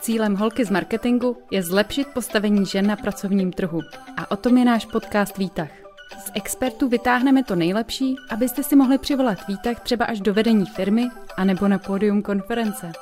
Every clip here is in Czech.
Cílem holky z marketingu je zlepšit postavení žen na pracovním trhu. A o tom je náš podcast Výtah. Z expertů vytáhneme to nejlepší, abyste si mohli přivolat výtah třeba až do vedení firmy anebo na pódium konference.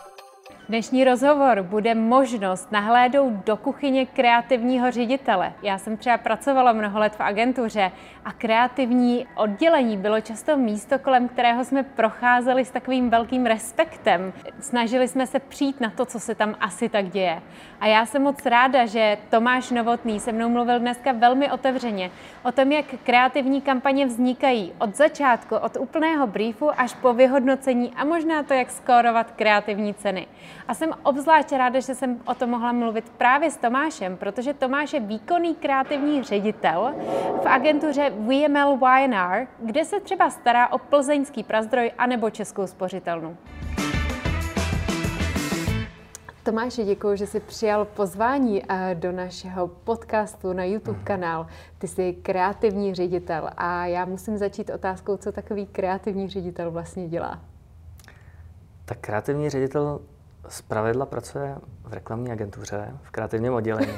Dnešní rozhovor bude možnost nahlédnout do kuchyně kreativního ředitele. Já jsem třeba pracovala mnoho let v agentuře a kreativní oddělení bylo často místo, kolem kterého jsme procházeli s takovým velkým respektem. Snažili jsme se přijít na to, co se tam asi tak děje. A já jsem moc ráda, že Tomáš Novotný se mnou mluvil dneska velmi otevřeně o tom, jak kreativní kampaně vznikají od začátku, od úplného briefu až po vyhodnocení a možná to, jak skórovat kreativní ceny. A jsem obzvlášť ráda, že jsem o tom mohla mluvit právě s Tomášem, protože Tomáš je výkonný kreativní ředitel v agentuře VML YNR, kde se třeba stará o plzeňský prazdroj anebo českou spořitelnu. Tomáši, děkuji, že jsi přijal pozvání eh, do našeho podcastu na YouTube kanál. Ty jsi kreativní ředitel a já musím začít otázkou, co takový kreativní ředitel vlastně dělá. Tak kreativní ředitel z pravidla pracuje v reklamní agentuře, v kreativním oddělení.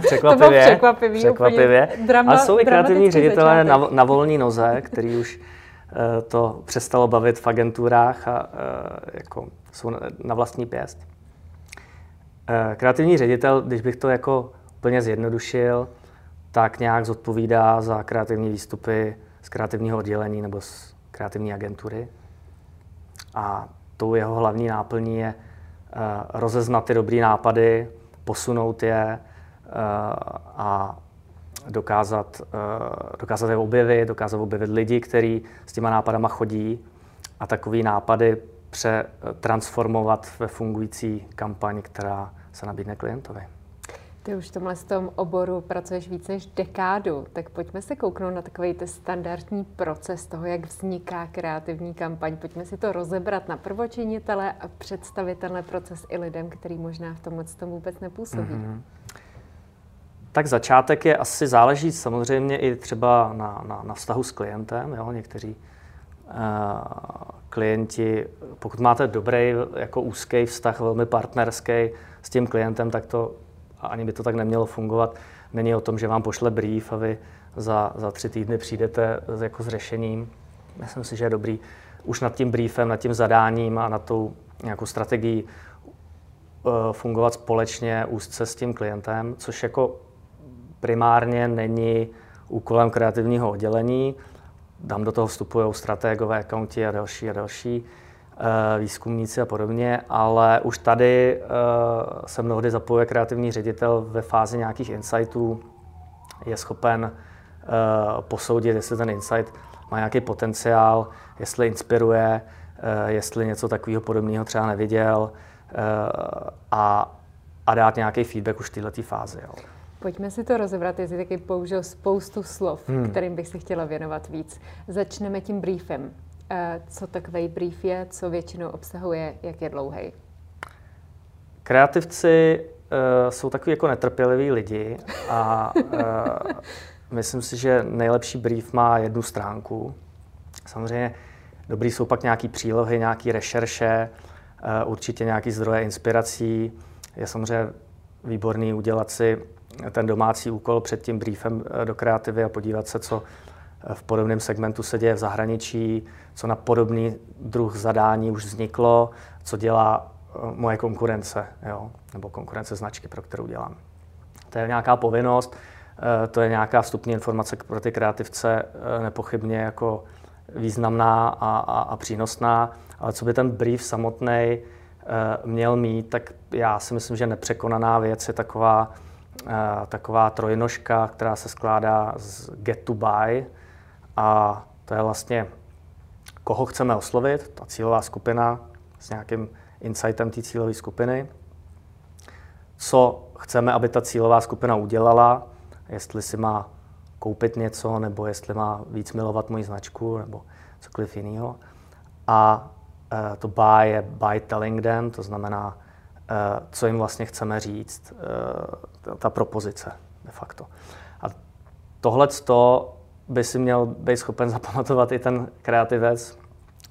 překvapivě. to bylo překvapivý, překvapivě. Drama, a jsou i kreativní ředitelé na, na volné noze, který už uh, to přestalo bavit v agenturách a uh, jako jsou na, na vlastní pěst. Uh, kreativní ředitel, když bych to jako úplně zjednodušil, tak nějak zodpovídá za kreativní výstupy z kreativního oddělení nebo z kreativní agentury. A tou jeho hlavní náplní je Eh, rozeznat ty dobré nápady, posunout je eh, a dokázat, eh, dokázat je objevit, dokázat objevit lidi, kteří s těma nápadama chodí a takový nápady přetransformovat ve fungující kampaň, která se nabídne klientovi. Ty už v tomhle tom oboru pracuješ více než dekádu, tak pojďme se kouknout na takový ten standardní proces toho, jak vzniká kreativní kampaň. Pojďme si to rozebrat na prvočinitele a představit tenhle proces i lidem, který možná v tomhle tom vůbec nepůsobí. Mm-hmm. Tak začátek je asi záleží samozřejmě i třeba na, na, na vztahu s klientem. Jo? Někteří uh, klienti, pokud máte dobrý, jako úzký vztah, velmi partnerský s tím klientem, tak to a ani by to tak nemělo fungovat. Není o tom, že vám pošle brief a vy za, za tři týdny přijdete jako s řešením. Myslím si, že je dobrý už nad tím briefem, nad tím zadáním a nad tou nějakou strategií uh, fungovat společně úzce s tím klientem, což jako primárně není úkolem kreativního oddělení. Tam do toho vstupují strategové, accounti a další a další. Eh, výzkumníci a podobně, ale už tady eh, se mnohdy zapojuje kreativní ředitel ve fázi nějakých insightů, je schopen eh, posoudit, jestli ten insight má nějaký potenciál, jestli inspiruje, jestli něco takového podobného třeba neviděl a, a dát nějaký feedback už v této fázi. Jo. Pojďme si to rozebrat, jestli taky použil spoustu slov, hmm. kterým bych si chtěla věnovat víc. Začneme tím briefem. Eh, co takový brief je, co většinou obsahuje, jak je dlouhý? Kreativci uh, jsou takový jako netrpěliví lidi a uh, myslím si, že nejlepší brief má jednu stránku. Samozřejmě dobrý jsou pak nějaký přílohy, nějaké rešerše, uh, určitě nějaký zdroje inspirací. Je samozřejmě výborný udělat si ten domácí úkol před tím briefem do kreativy a podívat se, co v podobném segmentu se děje v zahraničí, co na podobný druh zadání už vzniklo, co dělá eh, moje konkurence, jo? nebo konkurence značky, pro kterou dělám. To je nějaká povinnost, eh, to je nějaká vstupní informace pro ty kreativce eh, nepochybně jako významná a, a, a přínosná, ale co by ten brief samotný měl mít, tak já si myslím, že nepřekonaná věc je taková, taková trojnožka, která se skládá z get to buy, a to je vlastně, koho chceme oslovit, ta cílová skupina s nějakým insightem té cílové skupiny, co chceme, aby ta cílová skupina udělala, jestli si má koupit něco, nebo jestli má víc milovat moji značku, nebo cokoliv jiného. A e, to buy je by telling them, to znamená, e, co jim vlastně chceme říct, e, ta propozice de facto. A tohle by si měl být schopen zapamatovat i ten kreativec.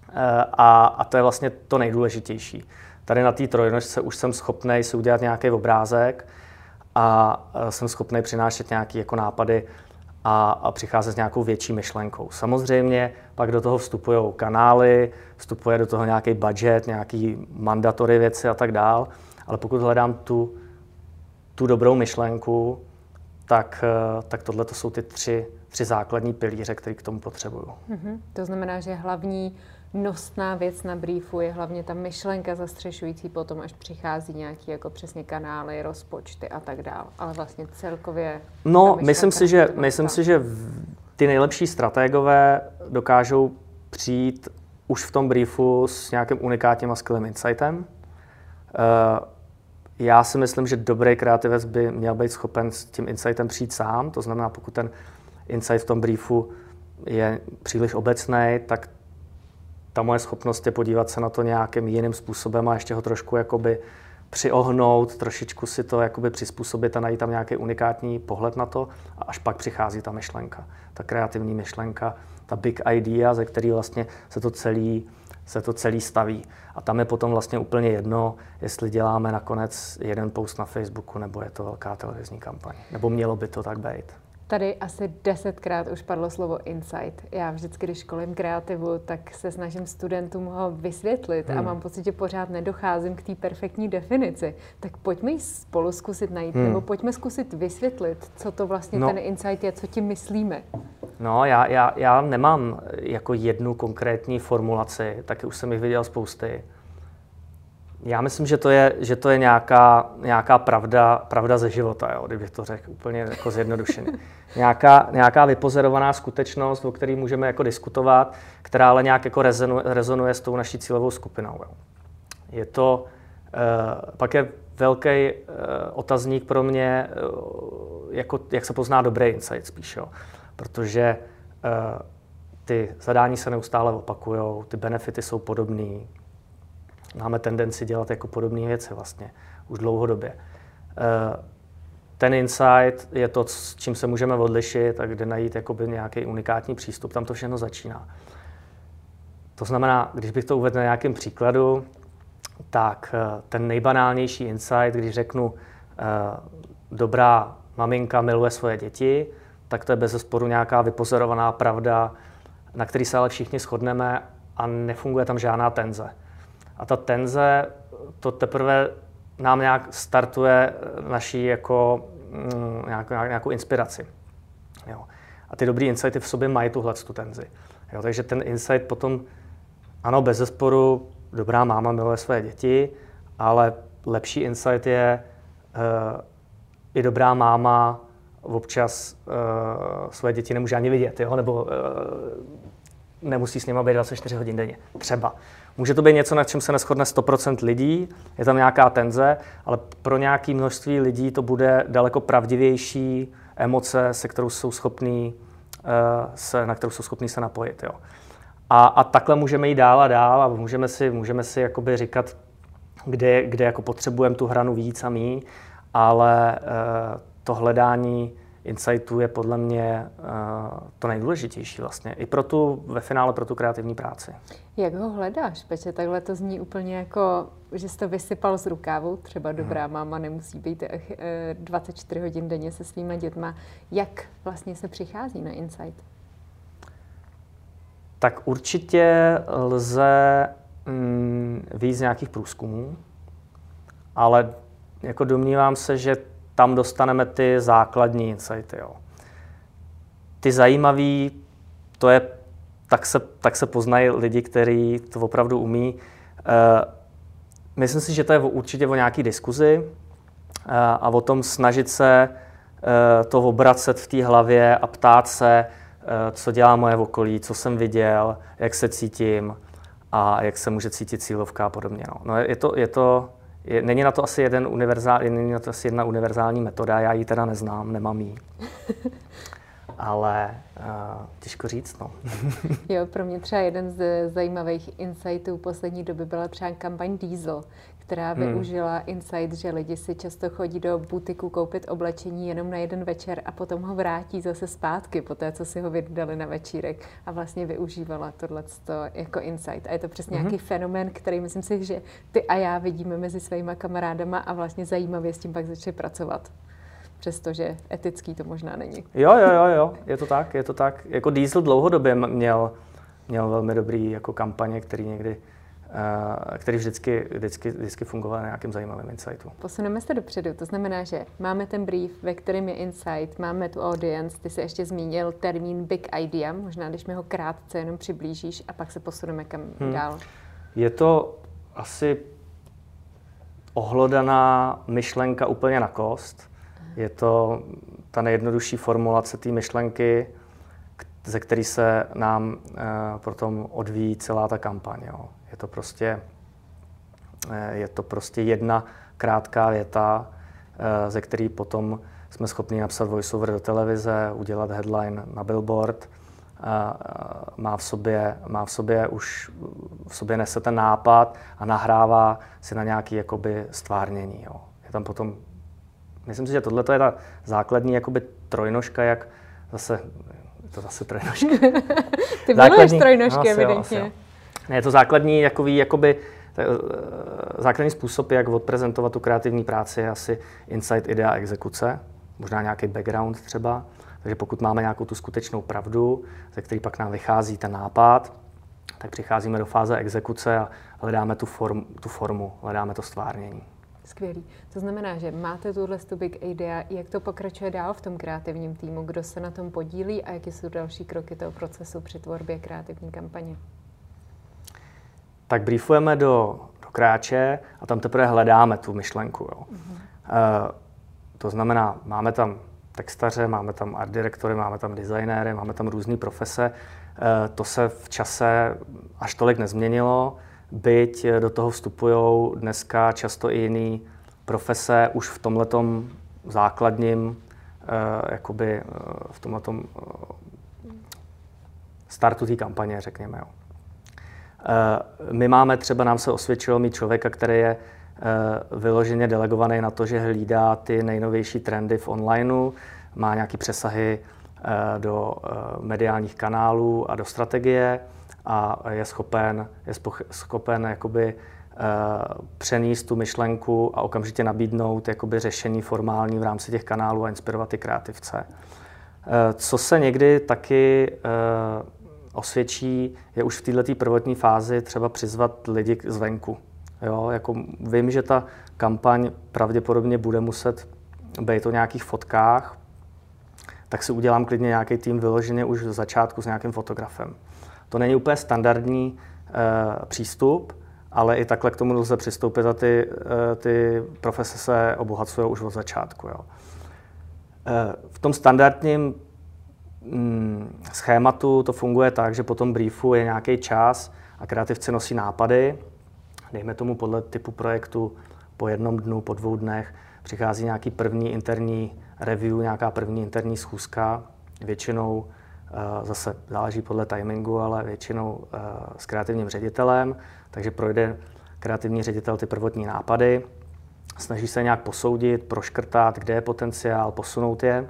Eh, a, a to je vlastně to nejdůležitější. Tady na té trojnožce už jsem schopný si udělat nějaký obrázek a jsem schopný přinášet nějaké jako nápady a, a přicházet s nějakou větší myšlenkou. Samozřejmě pak do toho vstupují kanály, vstupuje do toho nějaký budget, nějaký mandatory věci a tak dál, ale pokud hledám tu, tu dobrou myšlenku, tak, tak tohle to jsou ty tři, tři základní pilíře, které k tomu potřebuju. Mm-hmm. To znamená, že hlavní nosná věc na briefu je hlavně ta myšlenka zastřešující potom, až přichází nějaký jako přesně kanály, rozpočty a tak dál. Ale vlastně celkově... No, myslím si, že, myslím si, že ty nejlepší strategové dokážou přijít už v tom briefu s nějakým unikátním a skvělým insightem. Uh, já si myslím, že dobrý kreativec by měl být schopen s tím insightem přijít sám. To znamená, pokud ten insight v tom briefu je příliš obecný, tak ta moje schopnost je podívat se na to nějakým jiným způsobem a ještě ho trošku jakoby přiohnout, trošičku si to jakoby přizpůsobit a najít tam nějaký unikátní pohled na to a až pak přichází ta myšlenka, ta kreativní myšlenka, ta big idea, ze který vlastně se to celý, se to celý staví. A tam je potom vlastně úplně jedno, jestli děláme nakonec jeden post na Facebooku, nebo je to velká televizní kampaň. Nebo mělo by to tak být. Tady asi desetkrát už padlo slovo insight. Já vždycky, když školím kreativu, tak se snažím studentům ho vysvětlit hmm. a mám pocit, že pořád nedocházím k té perfektní definici. Tak pojďme ji spolu zkusit najít, hmm. nebo pojďme zkusit vysvětlit, co to vlastně no. ten insight je, co tím myslíme. No, já, já, já nemám jako jednu konkrétní formulaci, taky už jsem jich viděl spousty. Já myslím, že to je, že to je nějaká, nějaká pravda, pravda ze života, jo, kdybych to řekl úplně jako zjednodušeně. nějaká, nějaká vypozorovaná skutečnost, o které můžeme jako diskutovat, která ale nějak jako rezonuje, rezonuje s tou naší cílovou skupinou. Jo. Je to, uh, pak je velký uh, otazník pro mě, uh, jako, jak se pozná dobrý insight spíš, jo. protože uh, ty zadání se neustále opakují, ty benefity jsou podobné, máme tendenci dělat jako podobné věci vlastně už dlouhodobě. Eh, ten insight je to, s čím se můžeme odlišit a kde najít jakoby nějaký unikátní přístup. Tam to všechno začíná. To znamená, když bych to uvedl na nějakém příkladu, tak eh, ten nejbanálnější insight, když řeknu, eh, dobrá maminka miluje svoje děti, tak to je bez zesporu nějaká vypozorovaná pravda, na který se ale všichni shodneme a nefunguje tam žádná tenze. A ta tenze, to teprve nám nějak startuje naší jako mm, nějakou, nějakou inspiraci. Jo. A ty dobrý insighty v sobě mají tuhle tu tenzi. Jo. Takže ten insight potom, ano, bez zesporu, dobrá máma miluje své děti, ale lepší insight je, uh, i dobrá máma občas uh, své děti nemůže ani vidět, jo? nebo uh, nemusí s nimi být 24 hodin denně. Třeba. Může to být něco, na čem se neschodne 100% lidí, je tam nějaká tenze, ale pro nějaké množství lidí to bude daleko pravdivější emoce, se kterou jsou schopní, eh, se, na kterou jsou schopní se napojit. Jo. A, a takhle můžeme jít dál a dál a můžeme si, můžeme si jakoby říkat, kde, kde jako potřebujeme tu hranu víc a míň, ale uh, to hledání insightů je podle mě uh, to nejdůležitější vlastně. I pro tu, ve finále pro tu kreativní práci. Jak ho hledáš, Peče? Takhle to zní úplně jako, že jsi to vysypal z rukávu. Třeba mhm. dobrá hmm. máma nemusí být 24 eh, hodin denně se svýma dětma. Jak vlastně se přichází na insight? Tak určitě lze mm, víc nějakých průzkumů, ale jako domnívám se, že tam dostaneme ty základní insighty. Jo. Ty zajímavý, to je, tak se, tak se poznají lidi, kteří to opravdu umí. Uh, myslím si, že to je určitě o nějaký diskuzi uh, a o tom snažit se uh, to obracet v té hlavě a ptát se, co dělá moje okolí, co jsem viděl, jak se cítím a jak se může cítit cílovka a podobně. No. No je, to, je to je, není na to asi jeden univerzál, není na to asi jedna univerzální metoda, já ji teda neznám, nemám ji. Ale uh, těžko říct, no. jo, pro mě třeba jeden z zajímavých insightů poslední doby byla třeba kampaň Diesel, která hmm. využila insight, že lidi si často chodí do butiku koupit oblečení jenom na jeden večer a potom ho vrátí zase zpátky po té, co si ho vydali na večírek a vlastně využívala tohle jako insight. A je to přesně hmm. nějaký fenomén, který myslím si, že ty a já vidíme mezi svýma kamarádama a vlastně zajímavě s tím pak začali pracovat přestože etický to možná není. Jo, jo, jo, jo, je to tak, je to tak. Jako Diesel dlouhodobě měl, měl velmi dobrý jako kampaně, který někdy který vždycky, vždycky, vždycky fungoval na nějakém zajímavém insightu. Posuneme se dopředu, to znamená, že máme ten brief, ve kterém je insight, máme tu audience, ty jsi ještě zmínil termín big idea, možná když mi ho krátce jenom přiblížíš a pak se posuneme kam hmm. dál. Je to asi ohlodaná myšlenka úplně na kost, je to ta nejjednodušší formulace té myšlenky, ze který se nám uh, potom odvíjí celá ta kampaň. Jo. Je to prostě uh, je to prostě jedna krátká věta, uh, ze který potom jsme schopni napsat voiceover do televize, udělat headline na billboard. Má v sobě, má v sobě už v sobě nese ten nápad a nahrává si na nějaký jakoby stvárnění. Jo. Je tam potom Myslím si, že tohle je ta základní jakoby trojnožka, jak zase, to zase trojnožka. Ty miluješ trojnožky, no, evidentně. Jo, Ne, je to základní jakový, jakoby, eh, základní způsob, jak odprezentovat tu kreativní práci, je asi insight, idea, exekuce, možná nějaký background třeba. Takže pokud máme nějakou tu skutečnou pravdu, ze který pak nám vychází ten nápad, tak přicházíme do fáze exekuce a hledáme tu, form, tu formu, hledáme to stvárnění. Skvělý. To znamená, že máte tuhle big idea, jak to pokračuje dál v tom kreativním týmu, kdo se na tom podílí a jaké jsou další kroky toho procesu při tvorbě kreativní kampaně? Tak briefujeme do, do kráče a tam teprve hledáme tu myšlenku. Jo. Uh-huh. Uh, to znamená, máme tam textaře, máme tam art direktory, máme tam designéry, máme tam různé profese. Uh, to se v čase až tolik nezměnilo byť do toho vstupují dneska často i jiné profese už v tomhletom základním, eh, jakoby eh, v tomhletom eh, startu té kampaně, řekněme. Jo. My máme třeba, nám se osvědčilo mít člověka, který je vyloženě delegovaný na to, že hlídá ty nejnovější trendy v onlineu, má nějaké přesahy do mediálních kanálů a do strategie a je schopen, je schopen jakoby, uh, přenést tu myšlenku a okamžitě nabídnout jakoby, řešení formální v rámci těch kanálů a inspirovat ty kreativce. Co se někdy taky osvědčí, je už v této prvotní fázi třeba přizvat lidi zvenku. Jo, jako vím, že ta kampaň pravděpodobně bude muset být o nějakých fotkách, tak si udělám klidně nějaký tým vyloženě už v začátku s nějakým fotografem. To není úplně standardní uh, přístup, ale i takhle k tomu lze přistoupit a ty, uh, ty profese se obohacují už od začátku. Jo. Uh, v tom standardním mm, schématu to funguje tak, že po tom briefu je nějaký čas a kreativci nosí nápady, dejme tomu podle typu projektu po jednom dnu, po dvou dnech, přichází nějaký první interní review, nějaká první interní schůzka, většinou Eh, zase záleží podle timingu, ale většinou eh, s kreativním ředitelem, takže projde kreativní ředitel ty prvotní nápady, snaží se nějak posoudit, proškrtat, kde je potenciál, posunout je.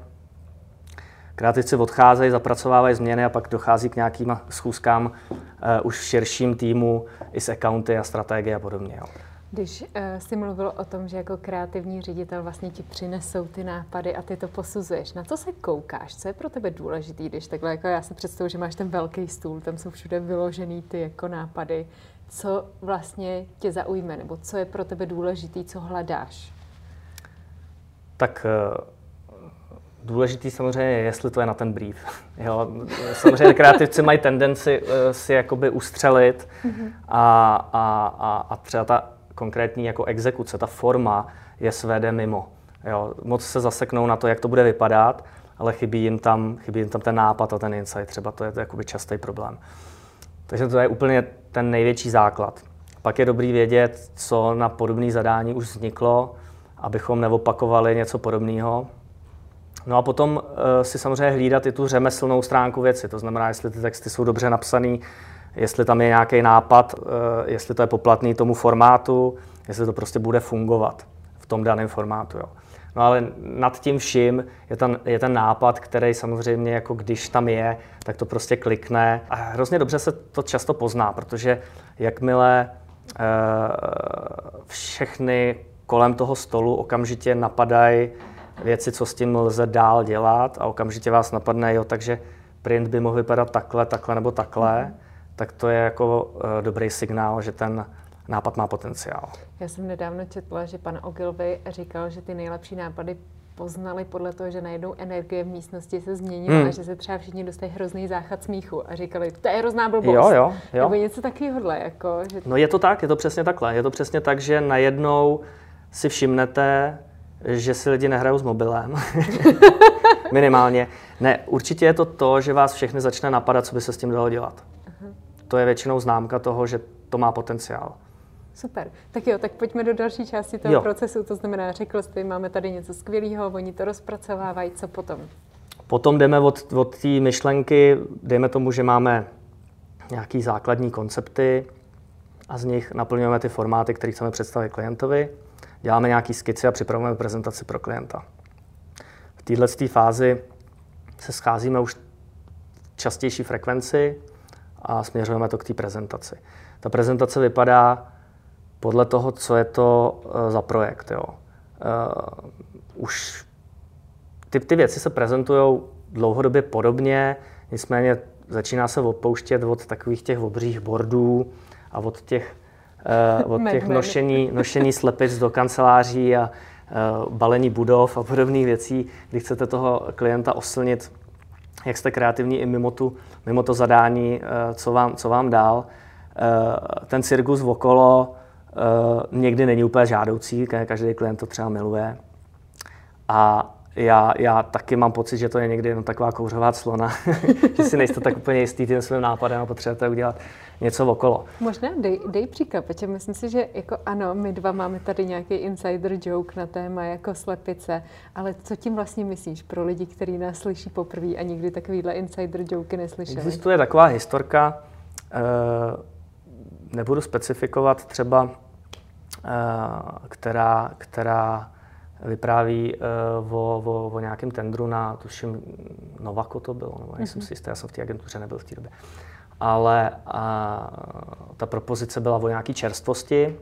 Kreativci odcházejí, zapracovávají změny a pak dochází k nějakým schůzkám uh, už v širším týmu i s accounty a strategie a podobně. Jo. Když uh, jsi mluvil o tom, že jako kreativní ředitel vlastně ti přinesou ty nápady a ty to posuzuješ, na co se koukáš? Co je pro tebe důležitý, když takhle jako já si představuji, že máš ten velký stůl, tam jsou všude vyložený ty jako nápady. Co vlastně tě zaujme, nebo co je pro tebe důležitý, co hledáš? Tak uh, důležitý samozřejmě je, jestli to je na ten brief. Jo, samozřejmě kreativci mají tendenci uh, si jakoby ustřelit mm-hmm. a, a, a, a třeba ta konkrétní jako exekuce, ta forma je svede mimo. Jo, moc se zaseknou na to, jak to bude vypadat, ale chybí jim tam, chybí jim tam ten nápad a ten insight. Třeba to je to jakoby častý problém. Takže to je úplně ten největší základ. Pak je dobrý vědět, co na podobné zadání už vzniklo, abychom neopakovali něco podobného. No a potom uh, si samozřejmě hlídat i tu řemeslnou stránku věci. To znamená, jestli ty texty jsou dobře napsané, jestli tam je nějaký nápad, eh, jestli to je poplatný tomu formátu, jestli to prostě bude fungovat v tom daném formátu. Jo. No ale nad tím vším je ten, je ten nápad, který samozřejmě, jako když tam je, tak to prostě klikne. A hrozně dobře se to často pozná, protože jakmile e, všechny kolem toho stolu okamžitě napadají věci, co s tím lze dál dělat a okamžitě vás napadne, jo, takže print by mohl vypadat takhle, takhle nebo takhle. Tak to je jako uh, dobrý signál, že ten nápad má potenciál. Já jsem nedávno četla, že pan Ogilvy říkal, že ty nejlepší nápady poznali podle toho, že najednou energie v místnosti se změnila hmm. a že se třeba všichni dostali hrozný záchod smíchu a říkali, to je hrozná blbost. Jo, jo, jo. Nebo něco takového. Jako, že... No je to tak, je to přesně takhle. Je to přesně tak, že najednou si všimnete, že si lidi nehrajou s mobilem. Minimálně. Ne, určitě je to to, že vás všechny začne napadat, co by se s tím dalo dělat. To je většinou známka toho, že to má potenciál. Super. Tak jo, tak pojďme do další části toho jo. procesu. To znamená, řekl jsi, máme tady něco skvělého, oni to rozpracovávají, co potom? Potom jdeme od, od té myšlenky, dejme tomu, že máme nějaký základní koncepty a z nich naplňujeme ty formáty, které chceme představit klientovi. Děláme nějaký skici a připravujeme prezentaci pro klienta. V této fázi se scházíme už častější frekvenci a směřujeme to k té prezentaci. Ta prezentace vypadá podle toho, co je to uh, za projekt. Jo. Uh, už ty, ty věci se prezentují dlouhodobě podobně, nicméně začíná se odpouštět od takových těch obřích bordů a od těch, uh, od těch nošení, nošení slepic do kanceláří a uh, balení budov a podobných věcí, kdy chcete toho klienta oslnit, jak jste kreativní i mimo, tu, mimo to zadání, uh, co, vám, co vám dál. Uh, ten cirkus okolo uh, někdy není úplně žádoucí, každý klient to třeba miluje. A já, já taky mám pocit, že to je někdy jenom taková kouřová clona, že si nejste tak úplně jistý tím svým nápadem a potřebujete udělat něco okolo. Možná dej, dej příklad, protože myslím si, že jako ano, my dva máme tady nějaký insider joke na téma jako slepice, ale co tím vlastně myslíš pro lidi, kteří nás slyší poprvé a nikdy takovýhle insider joke neslyšeli? Existuje taková historka, uh, nebudu specifikovat třeba, eh, která, která vypráví eh, o, o, o nějakém tendru na, tuším, Novako to bylo, nebo nejsem mm-hmm. si jistý, já jsem v té agentuře nebyl v té době. Ale a, ta propozice byla o nějaké čerstvosti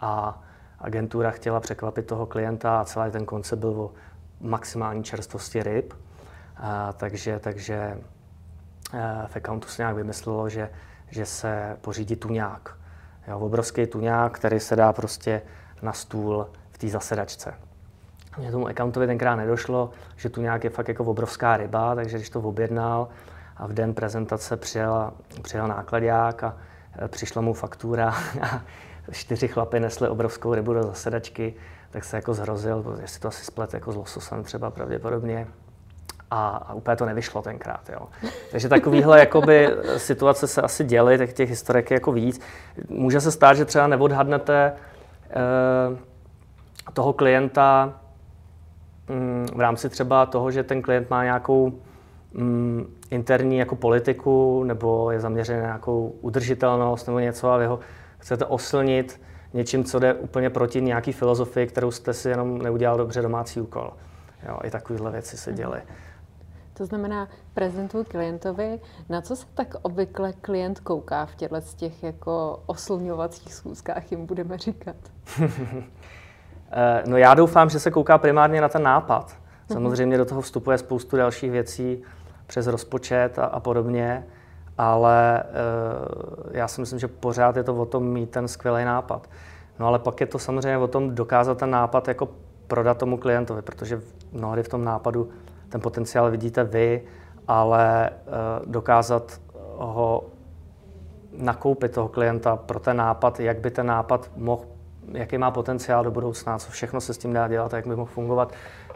a agentura chtěla překvapit toho klienta a celý ten koncept byl o maximální čerstvosti ryb. A, takže takže eh, v accountu se nějak vymyslelo, že že se pořídí tuňák. Jo, obrovský tuňák, který se dá prostě na stůl v té zasedačce. Mně tomu accountovi tenkrát nedošlo, že tuňák je fakt jako obrovská ryba, takže když to objednal a v den prezentace přijel, přijel nákladák a e, přišla mu faktura a čtyři chlapy nesli obrovskou rybu do zasedačky, tak se jako zhrozil, jestli to asi splet jako s lososem třeba pravděpodobně a, a úplně to nevyšlo tenkrát. Jo. Takže takovýhle jakoby, situace se asi děly, tak těch historek je jako víc. Může se stát, že třeba neodhadnete eh, toho klienta mm, v rámci třeba toho, že ten klient má nějakou mm, interní jako politiku nebo je zaměřený na nějakou udržitelnost nebo něco a vy ho chcete oslnit něčím, co jde úplně proti nějaký filozofii, kterou jste si jenom neudělal dobře domácí úkol. Jo, I takovéhle věci se děly. To znamená, prezentuji klientovi, na co se tak obvykle klient kouká v těchto z těch jako oslňovacích schůzkách, jim budeme říkat? Eh, no já doufám, že se kouká primárně na ten nápad. Mhm. Samozřejmě do toho vstupuje spoustu dalších věcí přes rozpočet a, a podobně, ale e, já si myslím, že pořád je to o tom mít ten skvělý nápad. No ale pak je to samozřejmě o tom dokázat ten nápad jako prodat tomu klientovi, protože mnohdy v tom nápadu ten potenciál vidíte vy, ale eh, dokázat ho nakoupit toho klienta pro ten nápad, jak by ten nápad mohl, jaký má potenciál do budoucna, co všechno se s tím dá dělat jak by mohl fungovat.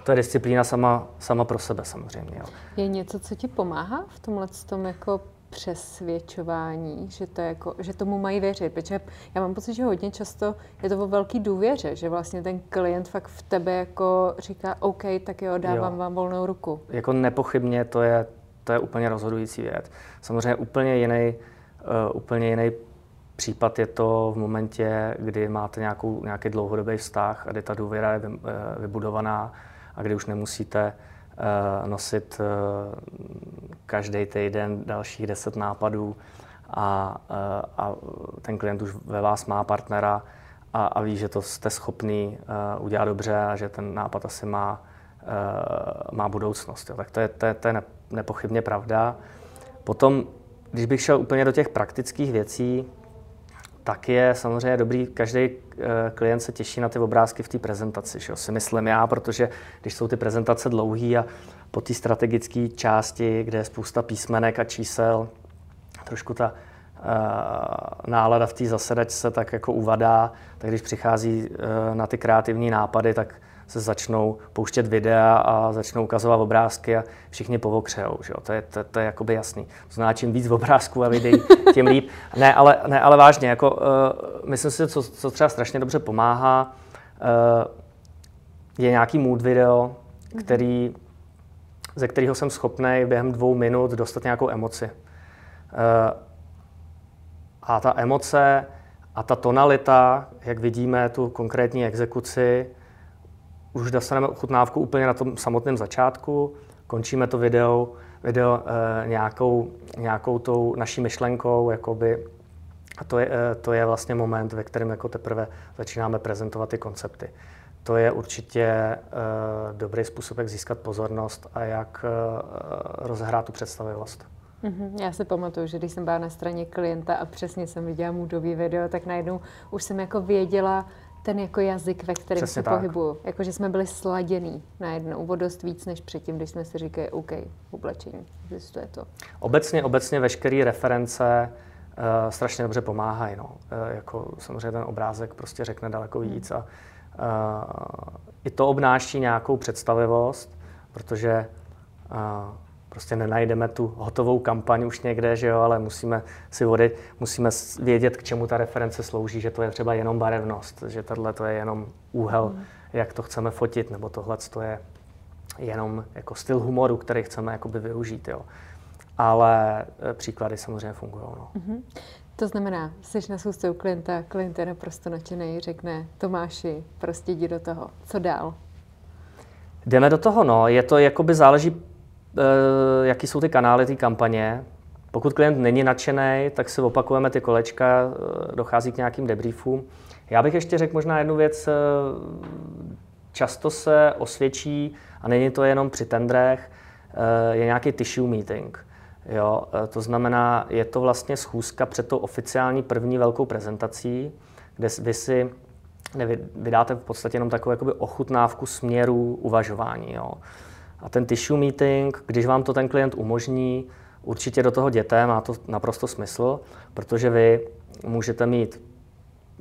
To je disciplína sama, sama pro sebe samozřejmě. Jo. Je něco, co ti pomáhá v tomhle tom jako přesvědčování, že, to jako, že tomu mají věřit. Protože já mám pocit, že hodně často je to o velký důvěře, že vlastně ten klient fakt v tebe jako říká, OK, tak jo, dávám jo. vám volnou ruku. Jako nepochybně to je, to je úplně rozhodující věc. Samozřejmě úplně jiný, uh, úplně jiný případ je to v momentě, kdy máte nějakou, nějaký dlouhodobý vztah a kdy ta důvěra je vybudovaná a kdy už nemusíte nosit každý týden dalších deset nápadů a, a ten klient už ve vás má partnera a, a ví, že to jste schopný udělat dobře a že ten nápad asi má, má budoucnost. Jo. Tak to je, to je, to je nepochybně pravda. Potom, když bych šel úplně do těch praktických věcí, tak je samozřejmě dobrý, každý eh, klient se těší na ty obrázky v té prezentaci, že jo, si myslím já, protože když jsou ty prezentace dlouhé a po té strategické části, kde je spousta písmenek a čísel, trošku ta uh, nálada v té zasedačce tak jako uvadá, tak když přichází uh, na ty kreativní nápady, tak se začnou pouštět videa a začnou ukazovat obrázky a všichni povokřejou. Že jo? To, je, to, to je jakoby jasný. To znamená, čím víc obrázků a videí, tím líp. Ne, ale, ne, ale vážně, jako, uh, myslím si, co, co třeba strašně dobře pomáhá, uh, je nějaký mood video, mhm. který, ze kterého jsem schopný během dvou minut dostat nějakou emoci. Uh, a ta emoce a ta tonalita, jak vidíme tu konkrétní exekuci, už dostaneme ochutnávku úplně na tom samotném začátku, končíme to video, video e, nějakou, nějakou tou naší myšlenkou, jakoby, a to je, e, to je vlastně moment, ve kterém jako teprve začínáme prezentovat ty koncepty. To je určitě e, dobrý způsob, jak získat pozornost a jak e, rozhrát tu představivost. Mm-hmm. Já si pamatuju, že když jsem byla na straně klienta a přesně jsem viděla můdový video, tak najednou už jsem jako věděla, ten jako jazyk, ve kterém Přesně se tak. pohybuju. Jako, že jsme byli sladěný najednou o dost víc, než předtím, když jsme si říkali, OK, oblečení, existuje to. Obecně, obecně veškeré reference uh, strašně dobře pomáhají. No. Uh, jako samozřejmě ten obrázek prostě řekne daleko hmm. víc a uh, i to obnáší nějakou představivost, protože uh, prostě nenajdeme tu hotovou kampaň už někde, že jo, ale musíme si vody, musíme vědět, k čemu ta reference slouží, že to je třeba jenom barevnost, že tohle to je jenom úhel, mm. jak to chceme fotit, nebo tohle to je jenom jako styl humoru, který chceme jakoby využít, jo. Ale e, příklady samozřejmě fungují. No. Mm-hmm. To znamená, jsi na schůzce u klienta, klient je naprosto nadšený, řekne Tomáši, prostě jdi do toho. Co dál? Jdeme do toho, no. Je to, jakoby záleží jaký jsou ty kanály té kampaně. Pokud klient není nadšený, tak si opakujeme ty kolečka, eh, dochází k nějakým debriefům. Já bych ještě řekl možná jednu věc. Eh, často se osvědčí, a není to jenom při tendrech, je nějaký tissue meeting. Jo, to znamená, je to vlastně schůzka před tou oficiální první velkou prezentací, kde vy si vydáte v podstatě jenom takovou jakoby ochutnávku směru uvažování. Jo. A ten tissue meeting, když vám to ten klient umožní, určitě do toho jděte, má to naprosto smysl, protože vy můžete mít,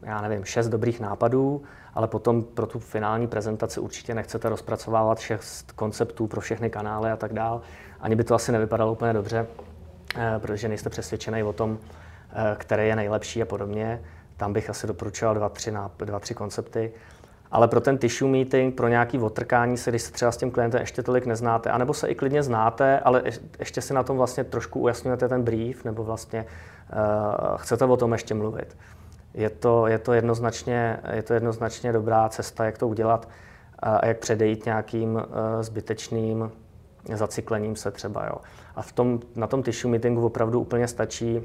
já nevím, šest dobrých nápadů, ale potom pro tu finální prezentaci určitě nechcete rozpracovávat šest konceptů pro všechny kanály a tak dál. Ani by to asi nevypadalo úplně dobře, eh, protože nejste přesvědčený o tom, eh, který je nejlepší a podobně. Tam bych asi doporučoval dva, tři, dva, tři koncepty. Ale pro ten tissue meeting, pro nějaký otrkání se, když se třeba s tím klientem ještě tolik neznáte, anebo se i klidně znáte, ale ještě si na tom vlastně trošku ujasňujete ten brief, nebo vlastně uh, chcete o tom ještě mluvit. Je to, je, to jednoznačně, je to jednoznačně dobrá cesta, jak to udělat a jak předejít nějakým uh, zbytečným zacyklením se třeba. Jo. A v tom, na tom tissue meetingu opravdu úplně stačí uh,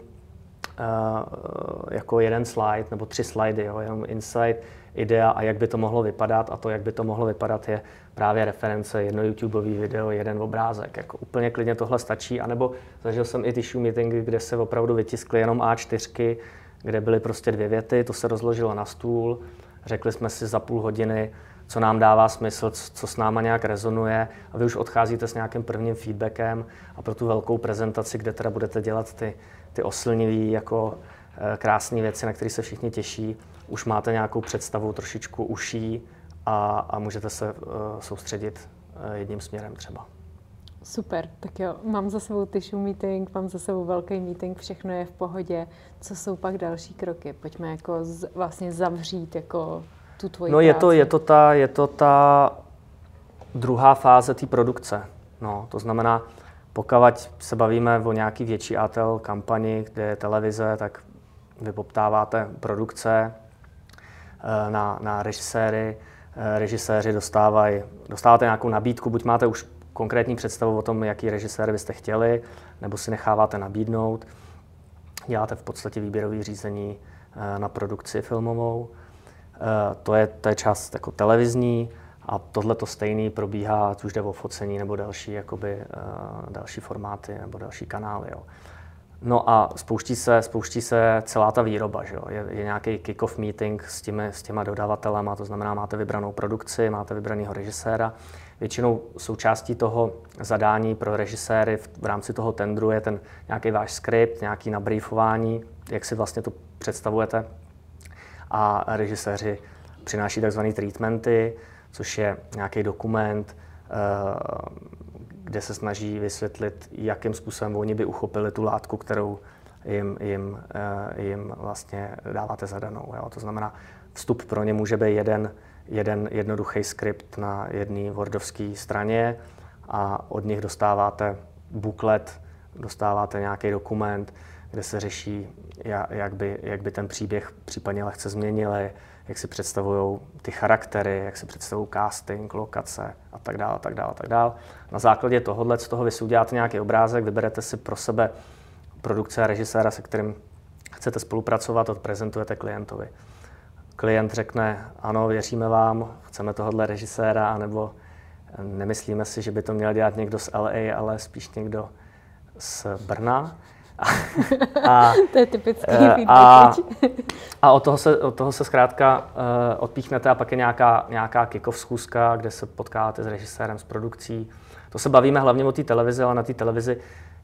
jako jeden slide nebo tři slidy, jo, jenom insight, idea a jak by to mohlo vypadat. A to, jak by to mohlo vypadat, je právě reference, jedno YouTubeové video, jeden obrázek. Jako úplně klidně tohle stačí. A nebo zažil jsem i tissue meetingy, kde se opravdu vytiskly jenom A4, kde byly prostě dvě věty, to se rozložilo na stůl, řekli jsme si za půl hodiny, co nám dává smysl, co s náma nějak rezonuje a vy už odcházíte s nějakým prvním feedbackem a pro tu velkou prezentaci, kde teda budete dělat ty, ty oslnivý jako eh, krásné věci, na které se všichni těší, už máte nějakou představu trošičku uší a, a můžete se uh, soustředit uh, jedním směrem třeba. Super, tak jo, mám za sebou tissue meeting, mám za sebou velký meeting, všechno je v pohodě. Co jsou pak další kroky? Pojďme jako z, vlastně zavřít jako tu tvoji No je to, je to, ta, je to ta druhá fáze té produkce. No, to znamená, pokud se bavíme o nějaký větší ATL kampani, kde je televize, tak vy poptáváte produkce na, na režiséry, režiséři dostávají, dostáváte nějakou nabídku, buď máte už konkrétní představu o tom, jaký režisér byste chtěli, nebo si necháváte nabídnout. Děláte v podstatě výběrové řízení na produkci filmovou. To je, to je část jako televizní. A tohle to stejný probíhá, ať už jde o focení nebo další, jakoby, další formáty nebo další kanály. Jo. No a spouští se, spouští se celá ta výroba. Že jo. Je, je nějaký kick-off meeting s, těmi, s těma dodavatelema, to znamená, máte vybranou produkci, máte vybraného režiséra. Většinou součástí toho zadání pro režiséry v, v rámci toho tendru je ten nějaký váš skript, nějaký nabriefování, jak si vlastně to představujete. A režiséři přináší takzvané treatmenty, což je nějaký dokument, eh, kde se snaží vysvětlit, jakým způsobem oni by uchopili tu látku, kterou jim, jim, eh, jim vlastně dáváte zadanou. Jo. To znamená, vstup pro ně může být jeden, jeden jednoduchý skript na jedné Wordovské straně a od nich dostáváte buklet, dostáváte nějaký dokument, kde se řeší, jak by, jak by ten příběh případně lehce změnili, jak si představují ty charaktery, jak si představují casting, lokace a tak dále, a tak dále, a tak dále. Na základě tohohle, z toho vy si uděláte nějaký obrázek, vyberete si pro sebe produkce a režiséra, se kterým chcete spolupracovat, odprezentujete klientovi. Klient řekne, ano, věříme vám, chceme tohohle režiséra, anebo nemyslíme si, že by to měl dělat někdo z LA, ale spíš někdo z Brna. A, to je typický eh, a, a od toho se, od toho se zkrátka uh, odpíchnete a pak je nějaká, nějaká kick-off schůzka, kde se potkáte s režisérem, s produkcí. To se bavíme hlavně o té televizi, ale na té televizi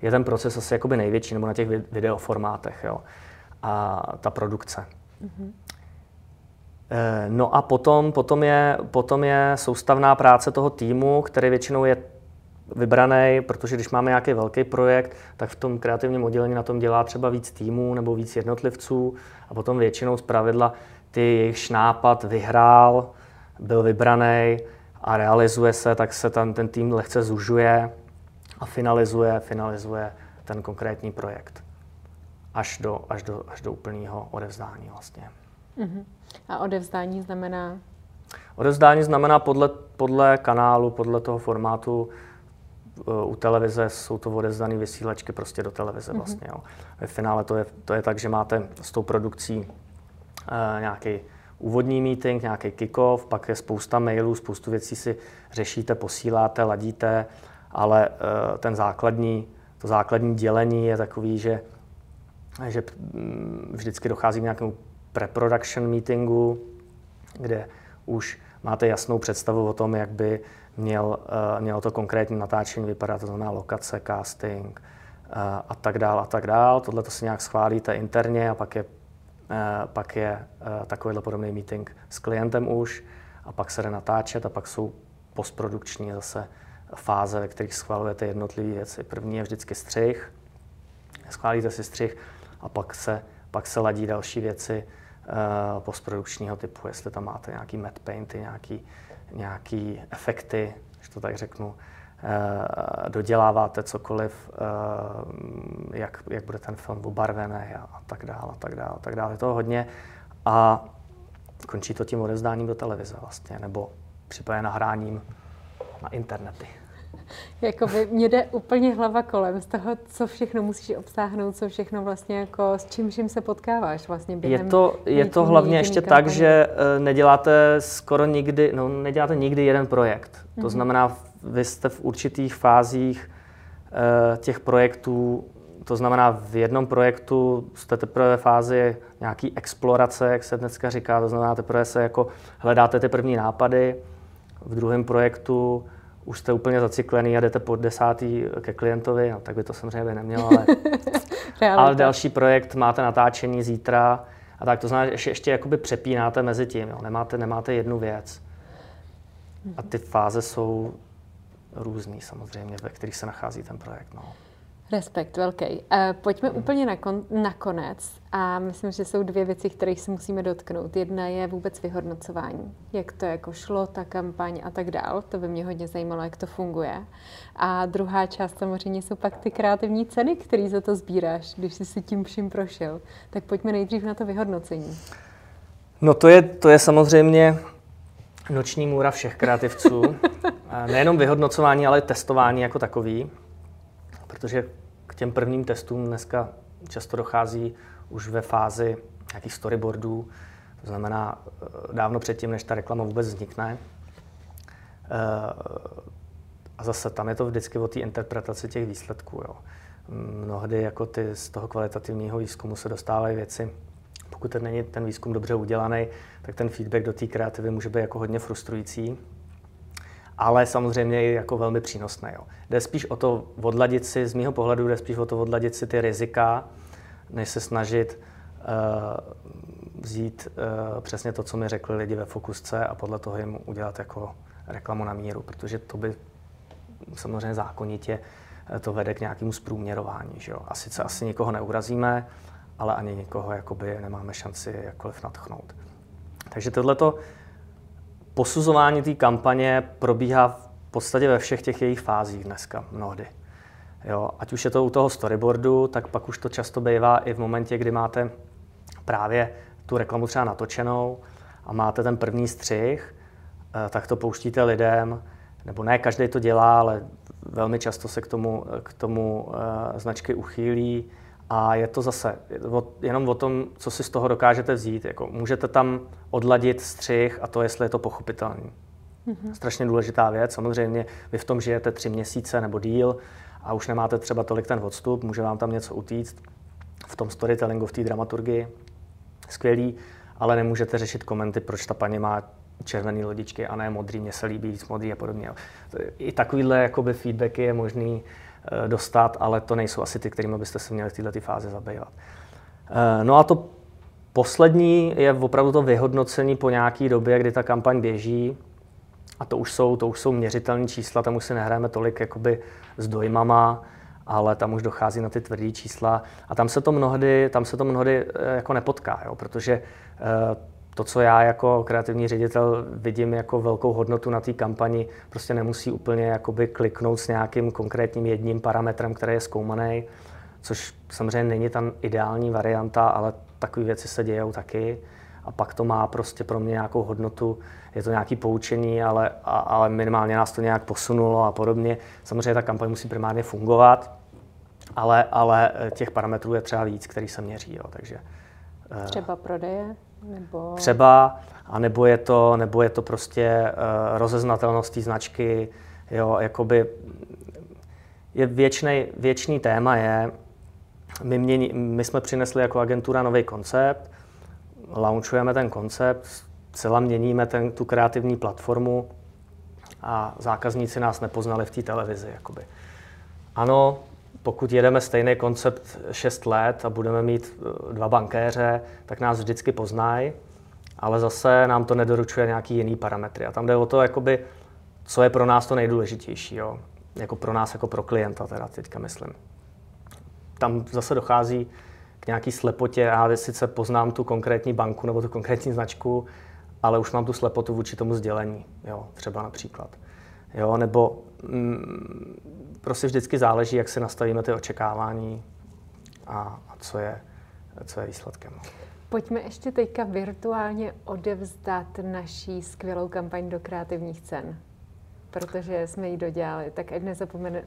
je ten proces asi jakoby největší, nebo na těch videoformátech. Jo. A ta produkce. Mm-hmm. No a potom, potom, je, potom je soustavná práce toho týmu, který většinou je vybraný, protože když máme nějaký velký projekt, tak v tom kreativním oddělení na tom dělá třeba víc týmů nebo víc jednotlivců a potom většinou z pravidla ty jejich nápad vyhrál, byl vybraný a realizuje se, tak se tam ten tým lehce zužuje a finalizuje, finalizuje ten konkrétní projekt až do, až do, až do úplného odevzdání vlastně. Uh-huh. A odevzdání znamená? Odevzdání znamená podle, podle kanálu, podle toho formátu, u televize jsou to odezdané vysílačky prostě do televize mm-hmm. vlastně. Jo. Ve finále to je, to je tak, že máte s tou produkcí uh, nějaký úvodní meeting, nějaký kick-off, pak je spousta mailů, spoustu věcí si řešíte, posíláte, ladíte, ale uh, ten základní, to základní dělení je takový, že, že mm, vždycky dochází k nějakému pre-production meetingu, kde už máte jasnou představu o tom, jak by měl, uh, mělo to konkrétní natáčení vypadat, to znamená lokace, casting uh, a tak dál a tak dál. Tohle to si nějak schválíte interně a pak je, uh, pak je takovýhle podobný meeting s klientem už a pak se jde natáčet a pak jsou postprodukční zase fáze, ve kterých schvalujete jednotlivé věci. První je vždycky střih, schválíte si střih a pak se, pak se ladí další věci postprodukčního typu, jestli tam máte nějaký matte painty, nějaký nějaký efekty, když to tak řeknu, eh, doděláváte cokoliv, eh, jak, jak bude ten film obarvený a tak dále, a tak dále, a tak dále. Je toho hodně a končí to tím odezdáním do televize vlastně, nebo případně nahráním na internety. Jakoby mě jde úplně hlava kolem z toho, co všechno musíš obsáhnout, co všechno vlastně jako s čím vším se potkáváš vlastně během Je to, je to hlavně ještě kampaně. tak, že uh, neděláte skoro nikdy, no neděláte nikdy jeden projekt. Mm-hmm. To mhm. znamená, vy jste v určitých fázích uh, těch projektů, to znamená, v jednom projektu jste teprve ve fázi nějaký explorace, jak se dneska říká, to znamená, teprve se jako hledáte ty první nápady, v druhém projektu už jste úplně zacyklený a jdete po desátý ke klientovi, no, tak by to samozřejmě by nemělo, ale, ale další projekt máte natáčení zítra a tak to znamená, že ještě jakoby přepínáte mezi tím, jo. Nemáte, nemáte jednu věc. A ty fáze jsou různý samozřejmě, ve kterých se nachází ten projekt. No. Respekt, velký. Uh, pojďme hmm. úplně na, kon, na konec a myslím, že jsou dvě věci, které si musíme dotknout. Jedna je vůbec vyhodnocování, jak to jako šlo, ta kampaň a tak dál. To by mě hodně zajímalo, jak to funguje. A druhá část samozřejmě jsou pak ty kreativní ceny, které za to sbíráš, když jsi si tím vším prošel. Tak pojďme nejdřív na to vyhodnocení. No to je, to je samozřejmě noční můra všech kreativců. Nejenom vyhodnocování, ale testování jako takový protože k těm prvním testům dneska často dochází už ve fázi nějakých storyboardů, to znamená eh, dávno předtím, než ta reklama vůbec vznikne. Eh, a zase tam je to vždycky o té interpretaci těch výsledků. Jo. Mnohdy jako ty z toho kvalitativního výzkumu se dostávají věci, pokud ten není ten výzkum dobře udělaný, tak ten feedback do té kreativy může být jako hodně frustrující ale samozřejmě i jako velmi přínosné. Jo. Jde spíš o to odladit si, z mého pohledu jde spíš o to odladit si ty rizika, než se snažit uh, vzít uh, přesně to, co mi řekli lidi ve fokusce a podle toho jim udělat jako reklamu na míru, protože to by samozřejmě zákonitě eh, to vede k nějakému zprůměrování. Že jo? A sice asi nikoho neurazíme, ale ani nikoho jakoby nemáme šanci jakkoliv natchnout. Takže tohleto posuzování té kampaně probíhá v podstatě ve všech těch jejich fázích dneska mnohdy. Jo, ať už je to u toho storyboardu, tak pak už to často bývá i v momentě, kdy máte právě tu reklamu třeba natočenou a máte ten první střih, eh, tak to pouštíte lidem, nebo ne každý to dělá, ale velmi často se k tomu, k tomu eh, značky uchýlí a je to zase jenom o tom, co si z toho dokážete vzít. Jako můžete tam odladit střih a to, jestli je to pochopitelný. Mm-hmm. Strašně důležitá věc. Samozřejmě vy v tom žijete tři měsíce nebo díl a už nemáte třeba tolik ten odstup, může vám tam něco utíct v tom storytellingu, v té dramaturgii. Skvělý, ale nemůžete řešit komenty, proč ta paní má červené lodičky a ne modrý, mně se líbí víc modrý a podobně. I takovýhle jakoby feedbacky je možný dostat, ale to nejsou asi ty, kterými byste se měli v této fázi zabývat. Eh, no a to poslední je opravdu to vyhodnocení po nějaké době, kdy ta kampaň běží. A to už jsou, to už jsou měřitelné čísla, tam už si nehráme tolik jakoby s dojmama, ale tam už dochází na ty tvrdé čísla. A tam se to mnohdy, tam se to mnohdy eh, jako nepotká, jo, protože to, co já jako kreativní ředitel vidím jako velkou hodnotu na té kampani, prostě nemusí úplně jakoby kliknout s nějakým konkrétním jedním parametrem, který je zkoumaný, což samozřejmě není tam ideální varianta, ale takové věci se dějou taky. A pak to má prostě pro mě nějakou hodnotu, je to nějaké poučení, ale, a, ale minimálně nás to nějak posunulo a podobně. Samozřejmě ta kampaň musí primárně fungovat, ale, ale těch parametrů je třeba víc, který se měří. Jo, takže, eh, Třeba prodeje? Nebo... Třeba, a nebo je to, nebo je to prostě uh, rozeznatelnost té značky, jo, jakoby je věčný, věčný téma je, my, mění, my jsme přinesli jako agentura nový koncept, launchujeme ten koncept, celá měníme ten, tu kreativní platformu a zákazníci nás nepoznali v té televizi. Jakoby. Ano, pokud jedeme stejný koncept 6 let a budeme mít eh, dva bankéře, tak nás vždycky poznají, ale zase nám to nedoručuje nějaký jiný parametry. A tam jde o to, jakoby, co je pro nás to nejdůležitější, jo? jako pro nás, jako pro klienta teda teďka myslím. Tam zase dochází k nějaký slepotě, já sice poznám tu konkrétní banku nebo tu konkrétní značku, ale už mám tu slepotu vůči tomu sdělení, jo, třeba například. Jo, nebo mm, prostě vždycky záleží, jak se nastavíme ty očekávání a, a co, je, co je výsledkem. Pojďme ještě teďka virtuálně odevzdat naší skvělou kampaň do kreativních cen, protože jsme ji dodělali. Tak ať nezapomene,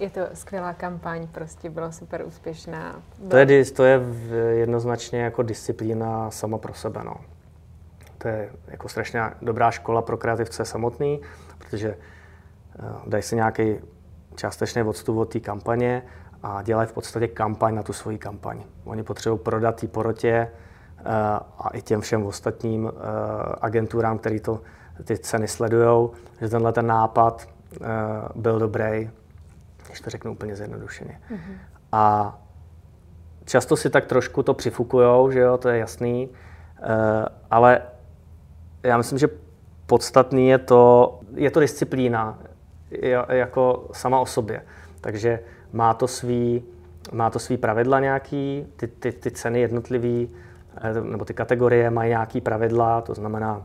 je to skvělá kampaň, prostě byla super úspěšná. Byla... To je, to je jednoznačně jako disciplína sama pro sebe. No. To je jako strašně dobrá škola pro kreativce samotný, protože uh, dají si nějaký částečný odstup od té kampaně a dělají v podstatě kampaň na tu svoji kampaň. Oni potřebují prodat té porotě eh, a i těm všem ostatním eh, agenturám, které to, ty ceny sledují, že tenhle ten nápad eh, byl dobrý, když to řeknu úplně zjednodušeně. Mm-hmm. A často si tak trošku to přifukujou, že jo, to je jasný, ale já myslím, že podstatný je to, je to disciplína jako sama o sobě. Takže má to svý, má to svý pravidla nějaký, ty, ty, ty ceny jednotlivý, eh, nebo ty kategorie mají nějaký pravidla, to znamená,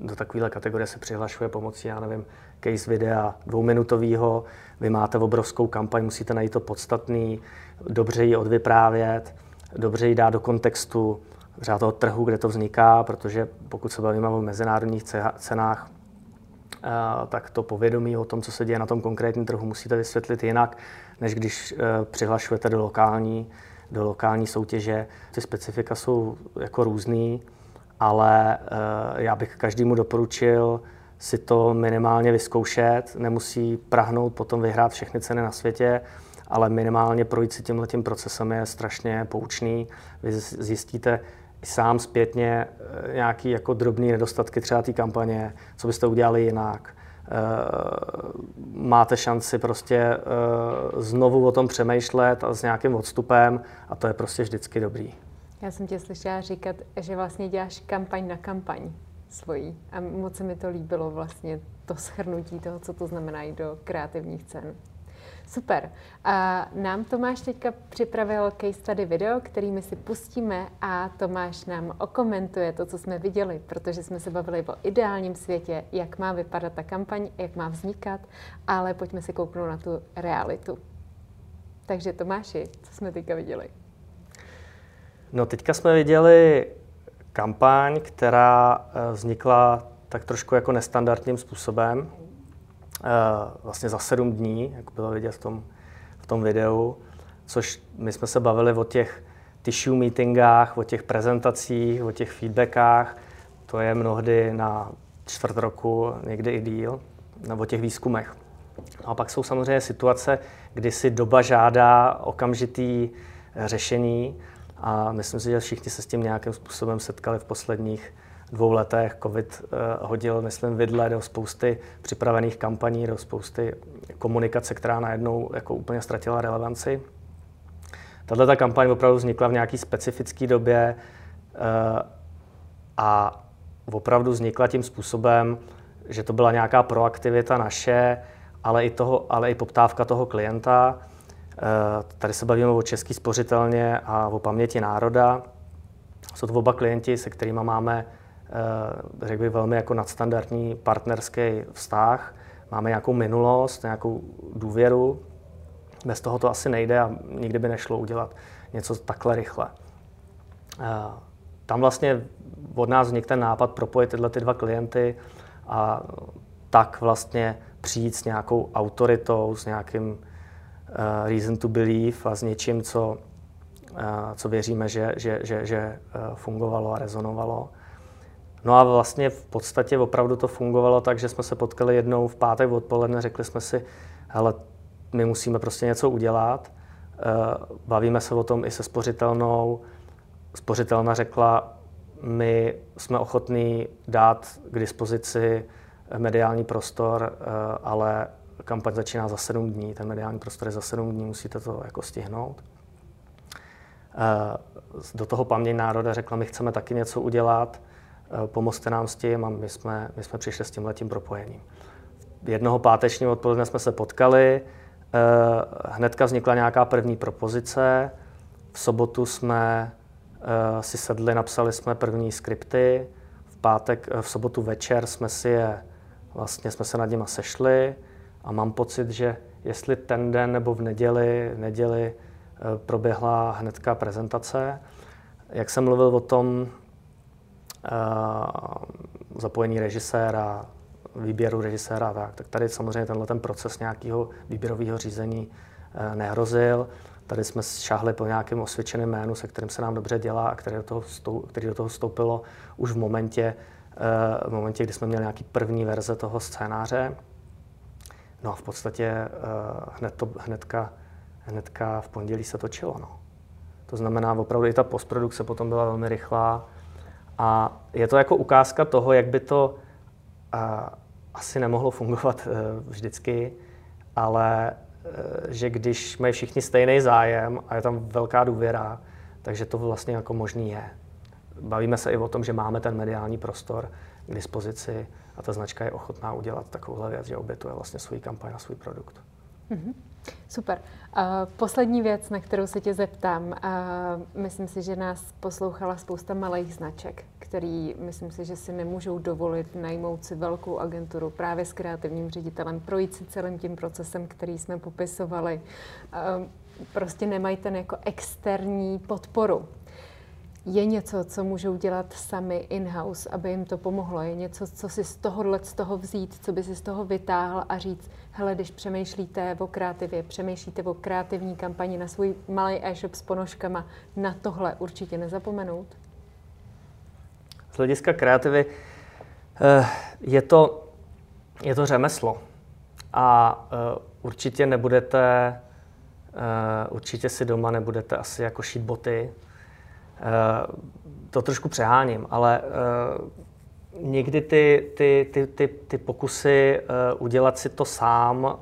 do takovéhle kategorie se přihlašuje pomocí, já nevím, case videa dvouminutového, vy máte obrovskou kampaň, musíte najít to podstatný, dobře ji odvyprávět, dobře ji dát do kontextu třeba toho trhu, kde to vzniká, protože pokud se bavíme o mezinárodních cenách, eh, tak to povědomí o tom, co se děje na tom konkrétním trhu, musíte vysvětlit jinak, než když eh, přihlašujete do lokální, do lokální soutěže. Ty specifika jsou jako různý, ale eh, já bych každému doporučil si to minimálně vyzkoušet. Nemusí prahnout potom vyhrát všechny ceny na světě, ale minimálně projít si tímhle tím procesem je strašně poučný. Vy zjistíte sám zpětně eh, nějaký jako drobný nedostatky třeba té kampaně, co byste udělali jinak. Eh, máte šanci prostě eh, znovu o tom přemýšlet a s nějakým odstupem a to je prostě vždycky dobrý. Já jsem tě slyšela říkat, že vlastně děláš kampaň na kampaň svojí a moc se mi to líbilo vlastně to schrnutí toho, co to znamená jít do kreativních cen. Super. A nám Tomáš teďka připravil case study video, který my si pustíme a Tomáš nám okomentuje to, co jsme viděli, protože jsme se bavili o ideálním světě, jak má vypadat ta kampaň, jak má vznikat, ale pojďme si kouknout na tu realitu. Takže Tomáši, co jsme teďka viděli? No teďka jsme viděli kampaň, která eh, vznikla tak trošku jako nestandardním způsobem. Eh, vlastně za sedm dní, jak bylo vidět v tom, v tom videu, což my jsme se bavili o těch tissue meetingách, o těch prezentacích, o těch feedbackách, to je mnohdy na čtvrt roku, někdy i díl, nebo o těch výzkumech. No a pak jsou samozřejmě situace, kdy si doba žádá okamžitý řešení a myslím si, že všichni se s tím nějakým způsobem setkali v posledních dvou letech covid eh, hodil, myslím, vidle do spousty připravených kampaní, do spousty komunikace, která najednou jako úplně ztratila relevanci. Tahle ta kampaň opravdu vznikla v nějaké specifické době eh, a opravdu vznikla tím způsobem, že to byla nějaká proaktivita naše, ale i, toho, ale i poptávka toho klienta. Eh, tady se bavíme o český spořitelně a o paměti národa. Jsou to oba klienti, se kterými máme řekl bych, velmi jako nadstandardní partnerský vztah. Máme nějakou minulost, nějakou důvěru. Bez toho to asi nejde a nikdy by nešlo udělat něco takhle rychle. Eh, tam vlastně od nás vznikl ten nápad propojit tyhle ty dva klienty a tak vlastně přijít s nějakou autoritou, s nějakým uh, reason to believe a s něčím, co, co věříme, že, že, že, že fungovalo a rezonovalo. No a vlastně v podstatě opravdu to fungovalo tak, že jsme se potkali jednou v pátek odpoledne, řekli jsme si, hele, my musíme prostě něco udělat. Eh, bavíme se o tom i se spořitelnou. Spořitelna řekla, my jsme ochotní dát k dispozici mediální prostor, eh, ale kampaň začíná za sedm dní, ten mediální prostor je za sedm dní, musíte to jako stihnout. Eh, do toho paměť národa řekla, my chceme taky něco udělat, pomozte nám s tím a my jsme, my jsme přišli s tím letím propojením. Jednoho pátečního odpoledne jsme se potkali, eh, hnedka vznikla nějaká první propozice, v sobotu jsme eh, si sedli, napsali jsme první skripty, v pátek, v sobotu večer jsme si je, vlastně jsme se nad nimi sešli a mám pocit, že jestli ten den nebo v neděli, v neděli proběhla hnedka prezentace. Jak jsem mluvil o tom, zapojení režiséra, výběru režiséra tak, tak tady samozřejmě tenhle ten proces nějakého výběrového řízení eh, nehrozil. Tady jsme šáhli po nějakém osvědčeném jménu, se kterým se nám dobře dělá a který do toho, vstou, který do toho vstoupilo už v momentě, eh, v momentě, kdy jsme měli nějaký první verze toho scénáře. No a v podstatě eh, hned to, hnedka, hnedka v pondělí se točilo. No. To znamená, opravdu i ta postprodukce potom byla velmi rychlá. A je to jako ukázka toho, jak by to uh, asi nemohlo fungovat uh, vždycky, ale uh, že když mají všichni stejný zájem a je tam velká důvěra, takže to vlastně jako možný je. Bavíme se i o tom, že máme ten mediální prostor k dispozici a ta značka je ochotná udělat takovouhle věc, že obětuje vlastně svůj kampaň a svůj produkt. Mm-hmm. Super. Uh, poslední věc, na kterou se tě zeptám. Uh, myslím si, že nás poslouchala spousta malých značek, který myslím si, že si nemůžou dovolit najmout si velkou agenturu právě s kreativním ředitelem, projít si celým tím procesem, který jsme popisovali. Uh, prostě nemají ten jako externí podporu je něco, co můžou dělat sami in-house, aby jim to pomohlo? Je něco, co si z tohohle z toho vzít, co by si z toho vytáhl a říct, hele, když přemýšlíte o kreativě, přemýšlíte o kreativní kampani na svůj malý e-shop s ponožkama, na tohle určitě nezapomenout? Z hlediska kreativy eh, je to, je to řemeslo a eh, určitě nebudete, eh, určitě si doma nebudete asi jako šít boty, to trošku přeháním, ale eh, někdy ty, ty, ty, ty, ty pokusy eh, udělat si to sám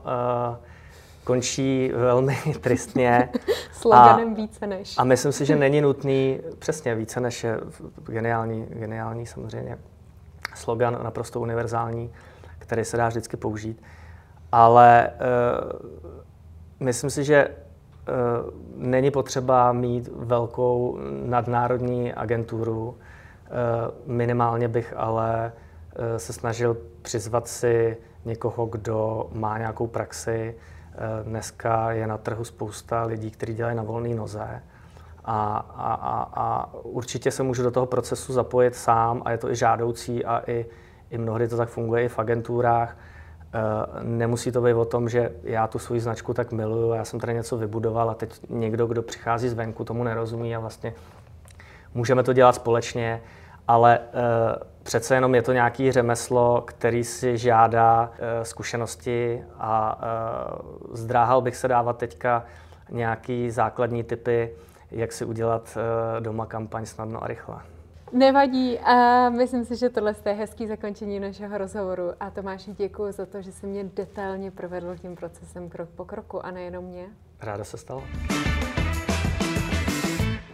končí velmi tristně. Sloganem více než. A myslím si, že není nutný, přesně více než je geniální, geniální samozřejmě slogan, naprosto univerzální, který se dá vždycky použít. Ale uh, myslím si, že Eh, není potřeba mít velkou nadnárodní agenturu. Eh, minimálně bych ale eh, se snažil přizvat si někoho, kdo má nějakou praxi. Dneska je na trhu spousta lidí, kteří dělají na volné noze. A, a, a, a určitě se můžu do toho procesu zapojit sám a je to i žádoucí a i, i mnohdy to tak funguje i v agenturách Eh, nemusí to být o tom, že já tu svoji značku tak miluju, já jsem tady něco vybudoval a teď někdo, kdo přichází zvenku, tomu nerozumí a vlastně můžeme to dělat společně, ale uh, přece jenom je to nějaký řemeslo, který si žádá uh, zkušenosti a zdráhal bych se dávat teďka nějaký základní typy, jak si udělat doma kampaň snadno a rychle. Nevadí a myslím si, že tohle je hezký zakončení našeho rozhovoru a Tomáši děkuji za to, že jsi mě detailně provedl tím procesem krok po kroku a nejenom mě. Ráda se stalo.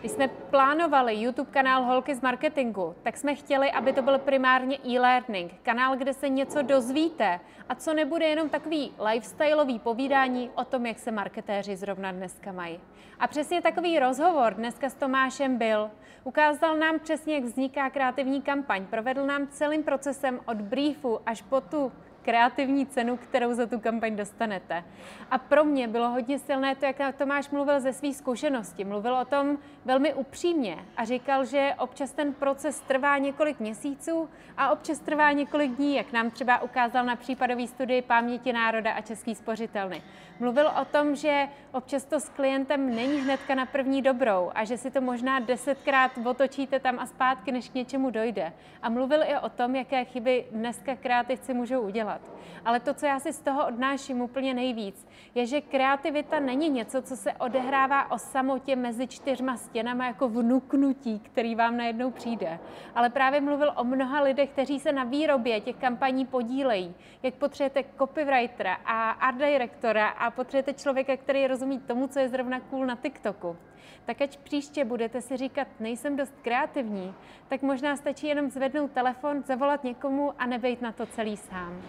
Když jsme plánovali YouTube kanál Holky z marketingu, tak jsme chtěli, aby to byl primárně e-learning, kanál, kde se něco dozvíte a co nebude jenom takový lifestyleový povídání o tom, jak se marketéři zrovna dneska mají. A přesně takový rozhovor dneska s Tomášem byl. Ukázal nám přesně, jak vzniká kreativní kampaň, provedl nám celým procesem od briefu až po tu kreativní cenu, kterou za tu kampaň dostanete. A pro mě bylo hodně silné to, jak Tomáš mluvil ze svých zkušeností. Mluvil o tom velmi upřímně a říkal, že občas ten proces trvá několik měsíců a občas trvá několik dní, jak nám třeba ukázal na případové studii Paměti národa a Český spořitelny. Mluvil o tom, že občas to s klientem není hnedka na první dobrou a že si to možná desetkrát otočíte tam a zpátky, než k něčemu dojde. A mluvil i o tom, jaké chyby dneska kreativci můžou udělat. Ale to, co já si z toho odnáším úplně nejvíc, je, že kreativita není něco, co se odehrává o samotě mezi čtyřma stěnama jako vnuknutí, který vám najednou přijde. Ale právě mluvil o mnoha lidech, kteří se na výrobě těch kampaní podílejí. Jak potřebujete copywritera a art directora a potřebujete člověka, který rozumí tomu, co je zrovna cool na TikToku. Tak ať příště budete si říkat, nejsem dost kreativní, tak možná stačí jenom zvednout telefon, zavolat někomu a nebejt na to celý sám.